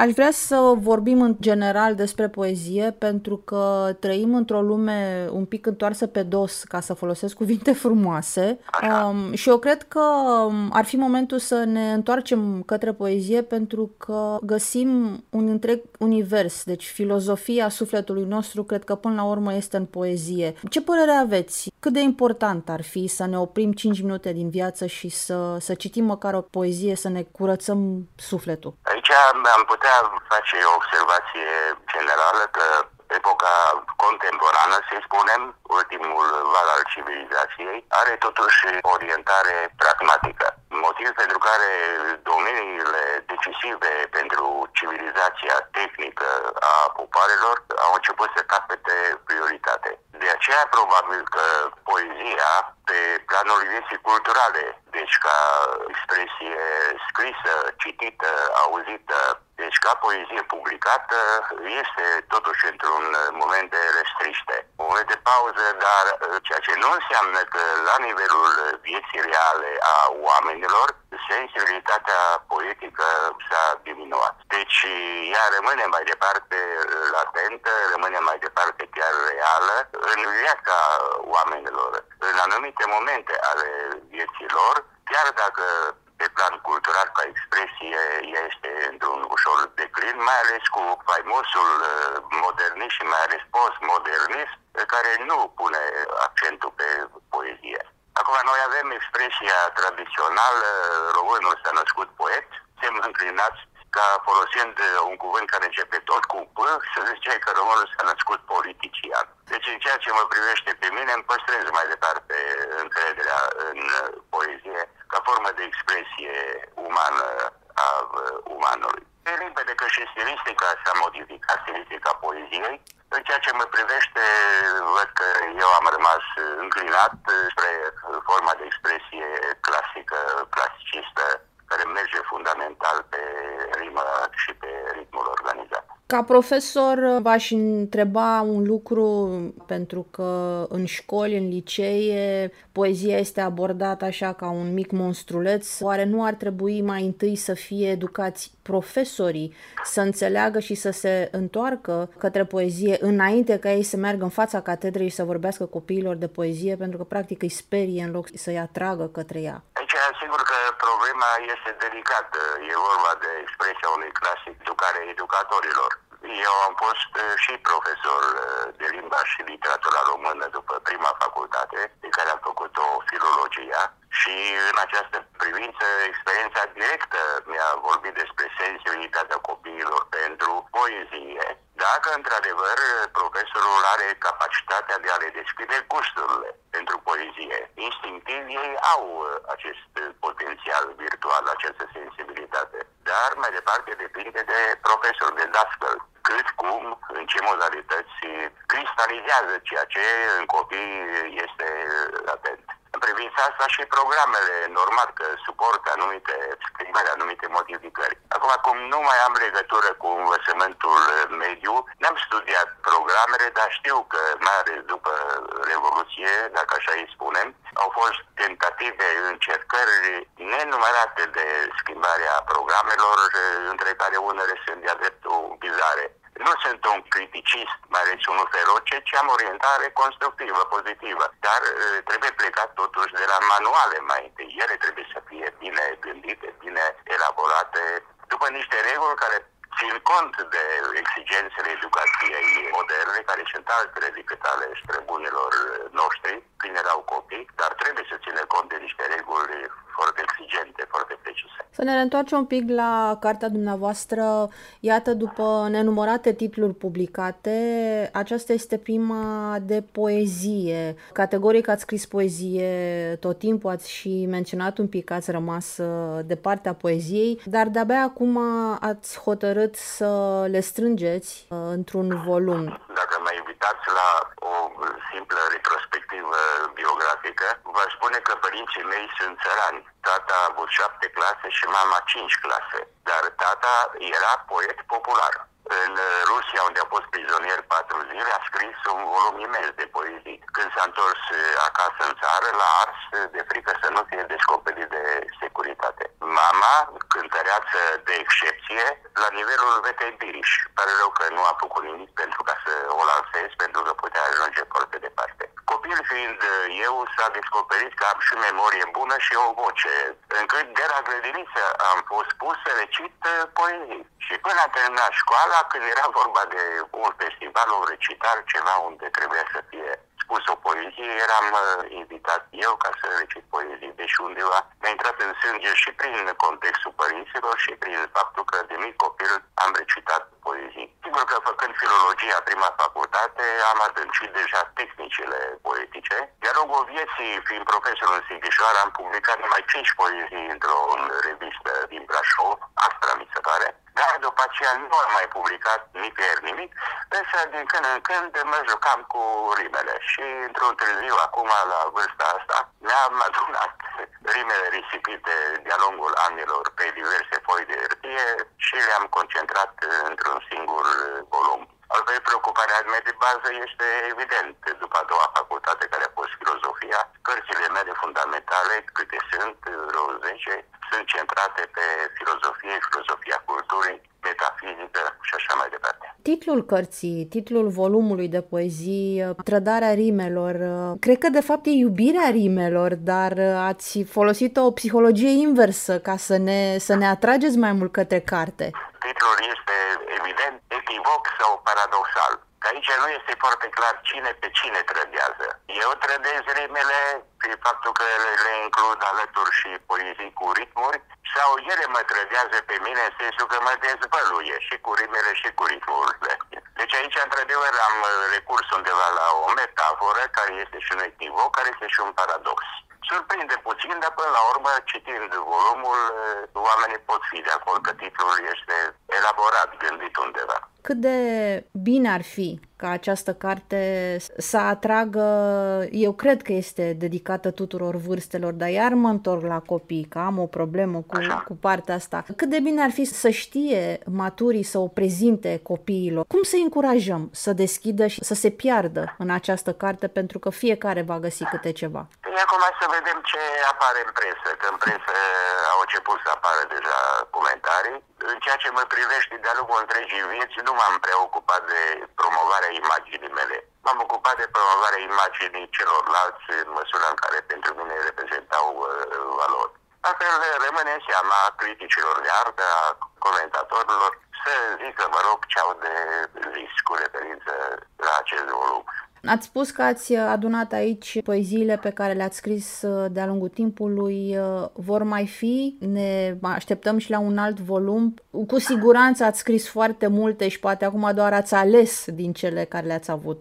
Aș vrea să vorbim în general despre poezie pentru că trăim într-o lume un pic întoarsă pe dos, ca să folosesc cuvinte frumoase. Um, și eu cred că um, ar fi momentul să ne întoarcem către poezie pentru că găsim un întreg univers. Deci filozofia sufletului nostru cred că până la urmă este în poezie. Ce părere aveți? Cât de important ar fi să ne oprim 5 minute din viață și să, să citim măcar o poezie, să ne curățăm sufletul? Aici am putea face o observație generală că epoca contemporană, să spunem, ultimul val al civilizației, are totuși orientare pragmatică. Motiv pentru care domeniile decisive pentru civilizația tehnică a popoarelor au început să capete prioritate. De aceea, probabil că poezia, pe planul vieții culturale, deci ca expresie scrisă, citită, auzită, deci ca poezie publicată, este totuși într-un moment de restriște, un moment de pauză, dar ceea ce nu înseamnă că la nivelul vieții reale a oamenilor, sensibilitatea poetică s-a diminuat. Deci ea rămâne mai departe latentă, rămâne mai departe chiar reală în viața oamenilor, în anumite momente ale vieții lor, chiar dacă pe plan cultural ca expresie este într-un ușor declin, mai ales cu faimosul uh, modernism și mai ales postmodernism, care nu pune accentul pe poezie. Acum noi avem expresia tradițională, românul s-a născut poet, suntem înclinați ca folosind un cuvânt care începe tot cu P, să zice că românul s-a născut politician. Deci în ceea ce mă privește pe mine, îmi păstrez mai departe încrederea în poezie ca formă de expresie umană a umanului. E limpede că și stilistica s-a modificat, stilistica poeziei. În ceea ce mă privește, văd că eu am rămas înclinat spre forma de expresie clasică, clasicistă, care merge fundamental pe rimă și pe ritmul organizat. Ca profesor v-aș întreba un lucru pentru că în școli, în licee, poezia este abordată așa ca un mic monstruleț. Oare nu ar trebui mai întâi să fie educați profesorii să înțeleagă și să se întoarcă către poezie înainte ca ei să meargă în fața catedrei și să vorbească copiilor de poezie pentru că practic îi sperie în loc să-i atragă către ea? Aici sigur că problema este delicată. E vorba de expresia unui clasic educare educatorilor. Eu am fost uh, și profesor uh, de limba și literatura română după prima facultate, de care am făcut-o filologia și în această privință experiența directă mi-a vorbit despre sensibilitatea copiilor pentru poezie. Dacă într-adevăr profesorul are capacitatea de a le deschide gusturile pentru poezie, instinctiv ei au uh, acest potențial virtual, această sensibilitate. Dar mai departe depinde de profesor, de dascăl cât, cum, în ce modalități cristalizează ceea ce în copii este latent. În privința asta și programele, normal că suportă anumite schimbări, anumite modificări. Acum, cum nu mai am legătură cu învățământul mediu, n-am studiat programele, dar știu că, mai ales după Revoluție, dacă așa îi spunem, au fost tentative, încercări nenumărate de schimbarea programelor, între care unele sunt de-a dreptul bizare. Nu sunt un criticist, mai ales unul feroce, ci am orientare constructivă, pozitivă. Dar trebuie plecat totuși de la manuale mai întâi. Ele trebuie să fie bine gândite, bine elaborate, după niște reguli care țin cont de exigențele educației moderne, care sunt altele decât ale străbunilor noștri, când erau copii, dar trebuie să ține cont de niște reguli foarte exigente, foarte precise. Să ne întoarcem un pic la cartea dumneavoastră. Iată, după nenumărate titluri publicate, aceasta este prima de poezie. Categoric ați scris poezie, tot timpul ați și menționat un pic, ați rămas uh, de partea poeziei, dar de-abia acum ați hotărât să le strângeți uh, într-un volum. Dacă mă invitați la o simplă retrospectivă biografică, vă spune că părinții mei sunt țărani Tata a avut șapte clase și mama cinci clase, dar tata era poet popular. În Rusia, unde a fost prizonier patru zile, a scris un volum imens de poezii. Când s-a întors acasă în țară, l-a ars de frică să nu fie descoperit de securitate. Mama, cântăreață de excepție, la nivelul Vetei Biriș. Pare rău că nu a făcut nimic pentru ca să o lansez, pentru că putea ajunge foarte departe. Copil fiind eu, s-a descoperit că am și memorie bună și o voce, încât de la grădiniță am fost pus să recit poezii. Și până a terminat școala, când era vorba de un festival, un recital, ceva unde trebuia să fie spus o poezie, eram uh, invitat eu ca să recit poezie. Deci undeva mi-a intrat în sânge și prin contextul părinților și prin faptul că de mic copil am recitat poezii. Sigur că făcând filologia prima facultate, am adâncit deja tehnicile poetice. De-a lungul vieții, fiind profesor în Sighișoara, am publicat numai 5 poezii într-o revistă din Brașov, Astra mi se pare. Dar după aceea nu am mai publicat nicăieri nimic, însă din când în când mă jucam cu rimele și într-un târziu, acum la vârsta asta, mi-am adunat rimele risipite de-a lungul anilor pe diverse foi de hârtie și le-am concentrat într-un singur volum. Altfel, preocuparea mea de bază este evident, după a doua facultate care a fost filozofia, cărțile mele fundamentale, câte sunt, vreo 10, sunt centrate pe filozofie, filozofia culturii, metafizică și așa mai departe. Titlul cărții, titlul volumului de poezii, Trădarea rimelor, cred că de fapt e iubirea rimelor, dar ați folosit o psihologie inversă ca să ne, să ne atrageți mai mult către carte. Titlul este evident echivoc sau paradoxal. Că aici nu este foarte clar cine pe cine trădează. Eu trădez rimele prin faptul că le, le includ alături și poezii cu ritmuri sau ele mă trădează pe mine în sensul că mă dezvăluie și cu rimele și cu ritmurile. Deci aici, într-adevăr, am recurs undeva la o metaforă care este și un echivoc, care este și un paradox surprinde puțin, dar până la urmă, citind volumul, oamenii pot fi de acord că titlul este elaborat, gândit undeva. Cât de bine ar fi ca această carte să atragă, eu cred că este dedicată tuturor vârstelor, dar iar mă întorc la copii, că am o problemă cu, cu partea asta. Cât de bine ar fi să știe maturii să o prezinte copiilor? Cum să încurajăm să deschidă și să se piardă în această carte pentru că fiecare va găsi câte ceva? Păi acum să vedem ce apare în presă, că în presă au început să apară deja comentarii. În ceea ce mă privește de-a lungul întregii vieți, nu m-am preocupat de promovarea imaginii mele. M-am ocupat de promovarea imaginii celorlalți în măsura în care pentru mine reprezentau uh, valori. Astfel rămâne în seama criticilor de artă, a comentatorilor, să zică, mă rog, ce au de zis cu referință la acest volum. Ați spus că ați adunat aici poeziile pe care le-ați scris uh, de-a lungul timpului. Uh, vor mai fi? Ne așteptăm și la un alt volum. Cu siguranță ați scris foarte multe și poate acum doar ați ales din cele care le-ați avut.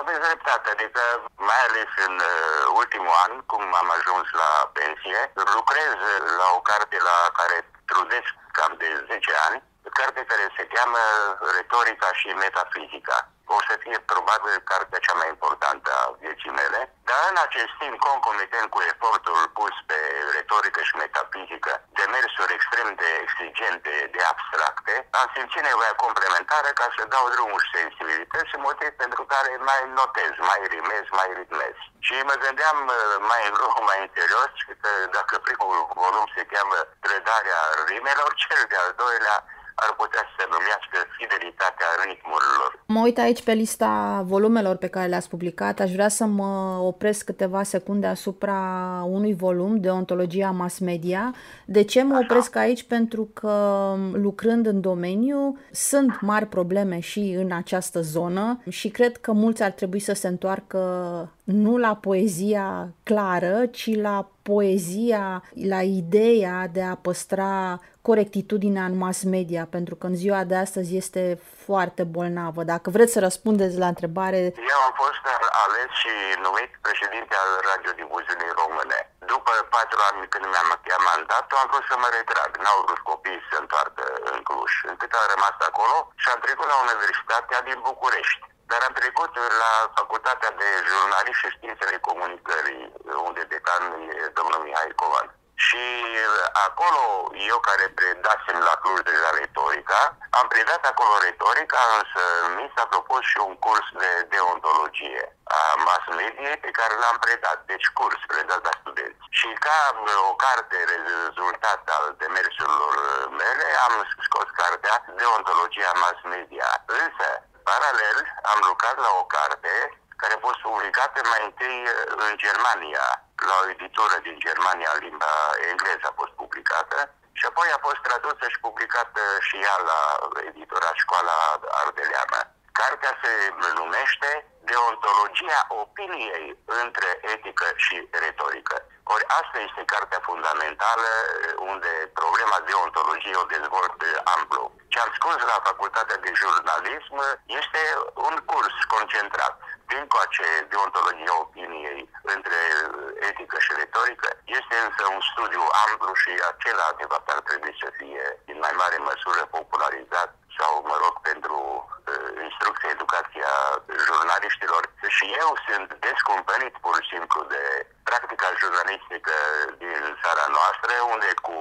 Aveți dreptate, adică mai ales în uh, ultimul an, cum am ajuns la pensie, lucrez la o carte la care trudesc cam de 10 ani, carte care se cheamă Retorica și Metafizica o să fie probabil cartea cea mai importantă a vieții mele, dar în acest timp, concomitent cu efortul pus pe retorică și metafizică, demersuri extrem de exigente, de abstracte, am simțit nevoia complementară ca să dau drumul și sensibilități, motiv pentru care mai notez, mai rimez, mai ritmez. Și mă gândeam uh, mai în loc, mai în serios, că dacă primul volum se cheamă Trădarea rimelor, cel de-al doilea ar putea să se numească fidelitatea ritmurilor. Mă uit aici pe lista volumelor pe care le-ați publicat. Aș vrea să mă opresc câteva secunde asupra unui volum de ontologia mass media. De ce mă Așa. opresc aici? Pentru că lucrând în domeniu sunt mari probleme și în această zonă și cred că mulți ar trebui să se întoarcă nu la poezia clară, ci la poezia, la ideea de a păstra corectitudinea în mass media, pentru că în ziua de astăzi este foarte bolnavă. Dacă vreți să răspundeți la întrebare... Eu am fost ales și numit președinte al radiodifuziunii române. După patru ani când mi-am încheiat mandatul, am vrut să mă retrag. N-au vrut copiii să se întoarcă în Cluj. Încât am rămas acolo și am trecut la Universitatea din București. Dar am trecut la Facultatea de Jurnalism și Științele Comunicării, unde decan e domnul Mihai Covan. Și acolo, eu care predasem la Cluj deja retorica, am predat acolo retorica, însă mi s-a propus și un curs de deontologie a mass media pe care l-am predat, deci curs predat la studenți. Și ca o carte rezultat al demersurilor mele, am scos cartea Deontologia mass media. Însă, paralel, am lucrat la o carte care a fost publicată mai întâi în Germania, la o editură din Germania, în limba engleză a fost publicată, și apoi a fost tradusă și publicată și ea la editura Școala Ardeleană. Cartea se numește Deontologia opiniei între etică și retorică. Ori asta este cartea fundamentală unde problema deontologiei o dezvolt amplu. Ce am spus la Facultatea de Jurnalism este un curs concentrat din coace deontologia opiniei între etică și retorică, este însă un studiu amplu și acela adevărat ar trebui să fie în mai mare măsură popularizat sau, mă rog, pentru uh, instrucția, educația jurnaliștilor. Și eu sunt descumpănit pur și simplu de practica jurnalistică din țara noastră, unde cu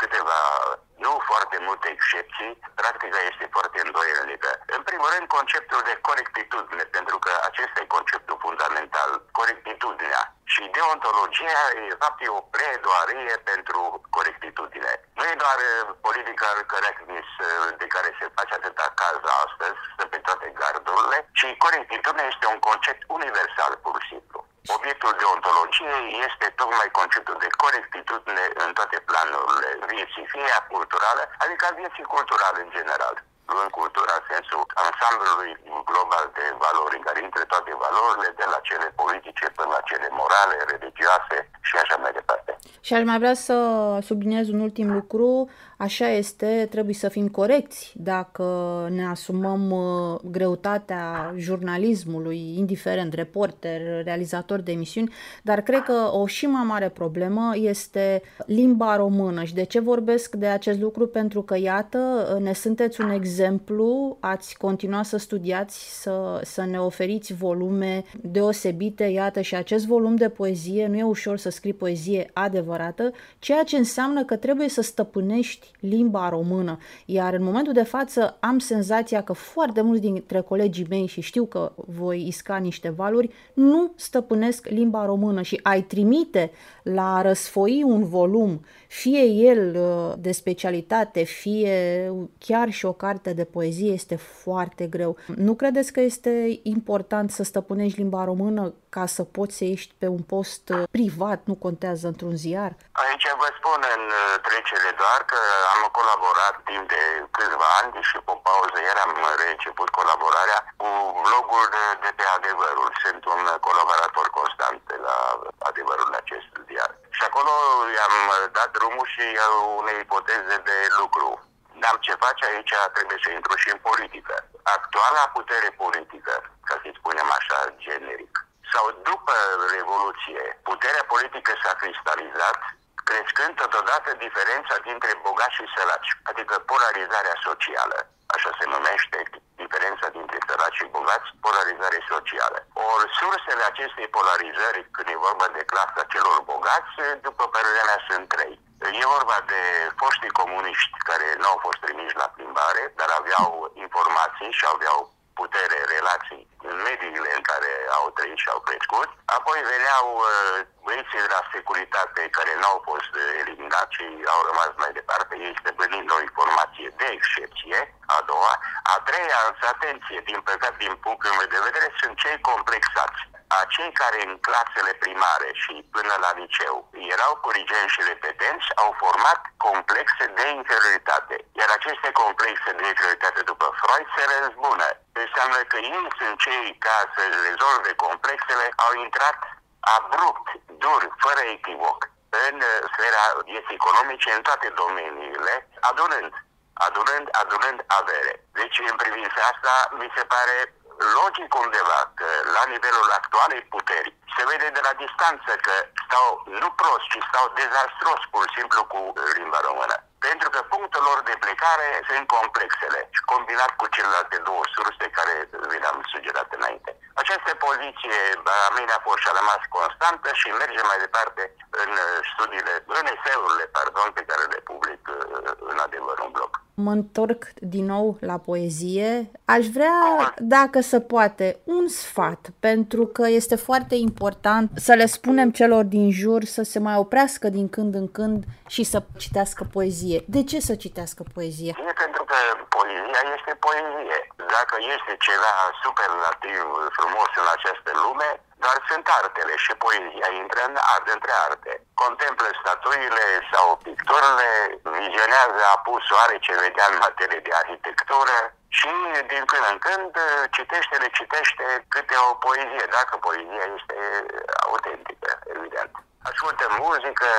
câteva, nu foarte multe excepții, practica este foarte îndoielnică. În primul rând, conceptul de corectitudine, pentru că acesta e conceptul fundamental, corectitudinea. Și deontologia, de fapt, e o predoarie pentru corectitudine. Nu e doar uh, political correctness uh, de care se face atâta caz astăzi, pe toate gardurile, ci corectitudinea este un concept universal, pur și simplu. Obiectul deontologiei este tocmai conceptul de corectitudine în toate planurile vieții, fie culturală, adică a vieții culturale în general luând cultura în sensul ansamblului global de valori, în care intre toate valorile, de la cele politice până la cele morale, religioase și așa mai departe. Și aș mai vrea să subliniez un ultim lucru. Așa este, trebuie să fim corecți dacă ne asumăm uh, greutatea jurnalismului, indiferent reporter, realizator de emisiuni, dar cred că o și mai mare problemă este limba română. Și de ce vorbesc de acest lucru? Pentru că, iată, ne sunteți un exemplu, ați continuat să studiați, să, să ne oferiți volume deosebite, iată, și acest volum de poezie, nu e ușor să scrii poezie adevărată, ceea ce înseamnă că trebuie să stăpânești limba română. Iar în momentul de față am senzația că foarte mulți dintre colegii mei, și știu că voi isca niște valuri, nu stăpânesc limba română și ai trimite la răsfoi un volum, fie el uh, de specialitate, fie chiar și o carte de poezie, este foarte greu. Nu credeți că este important să stăpânești limba română ca să poți să ieși pe un post uh, privat, nu contează într-un ziar? Aici vă spun în uh, trecere doar că am colaborat timp de câțiva ani și pe o pauză iar am reînceput colaborarea cu blogul de, de pe Adevărul. Sunt un colaborator constant la Adevărul acest ziar. Și acolo i-am dat drumul și unei ipoteze de lucru. Dar ce face aici trebuie să intru și în politică. Actuala putere politică, ca să-i spunem așa generic, sau după Revoluție, puterea politică s-a cristalizat, crescând totodată diferența dintre bogați și săraci, adică polarizarea socială, așa se numește diferența dintre săraci și bogați, polarizare socială. Ori sursele acestei polarizări, când e vorba de clasa celor bogați, după părerea mea sunt trei. E vorba de foștii comuniști care nu au fost trimiși la plimbare, dar aveau informații și aveau putere, relații în mediile în care au trăit și au crescut. Apoi veneau uh, băieții de la securitate care nu au fost uh, eliminați și au rămas mai departe, ei stăpânind o informație de excepție, a doua. A treia, însă, atenție, din păcat, din punctul meu de vedere, sunt cei complexați acei care în clasele primare și până la liceu erau corigenși și repetenți au format complexe de inferioritate. Iar aceste complexe de inferioritate după Freud se răzbună. Înseamnă că ei sunt cei ca să rezolve complexele, au intrat abrupt, dur, fără echivoc, în sfera vieții economice, în toate domeniile, adunând adunând, adunând avere. Deci, în privința asta, mi se pare logic undeva că la nivelul actualei puteri se vede de la distanță că stau nu prost, ci stau dezastros pur și simplu cu limba română. pentru că punctul lor de plecare sunt complexele și combinat cu celelalte două surse care vi le-am sugerat înainte. Această poziție a mea a fost și a rămas constantă și merge mai departe în studiile, în eseurile, pardon, pe care le public în adevăr un blog mă întorc din nou la poezie. Aș vrea, dacă se poate, un sfat, pentru că este foarte important să le spunem celor din jur să se mai oprească din când în când și să citească poezie. De ce să citească poezie? E pentru că poezia este poezie. Dacă este ceva superlativ frumos în această lume, dar sunt artele și poezia intră în art, între arte. Contemplă statuile sau picturile, vizionează apusoare ce vedea în materie de arhitectură și din când în când citește, le citește câte o poezie, dacă poezia este autentică, evident. Ascultă muzică,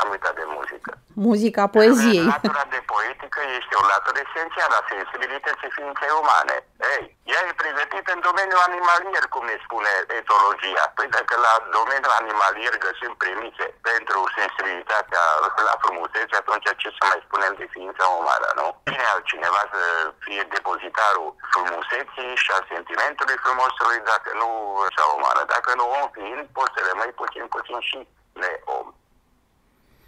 am uitat de muzică. Muzica poeziei. Latura de poetică este o latură esențială a sensibilității ființei umane. Ei, ea e pregătită în domeniul animalier, cum ne spune etologia. Păi dacă la domeniul animalier găsim premise pentru sensibilitatea la frumusețe, atunci ce să mai spunem de ființa umană, nu? Cine altcineva să fie depozitarul frumuseții și a sentimentului frumosului, dacă nu cea umană. Dacă nu om fiind, poți să rămâi puțin, puțin și neom.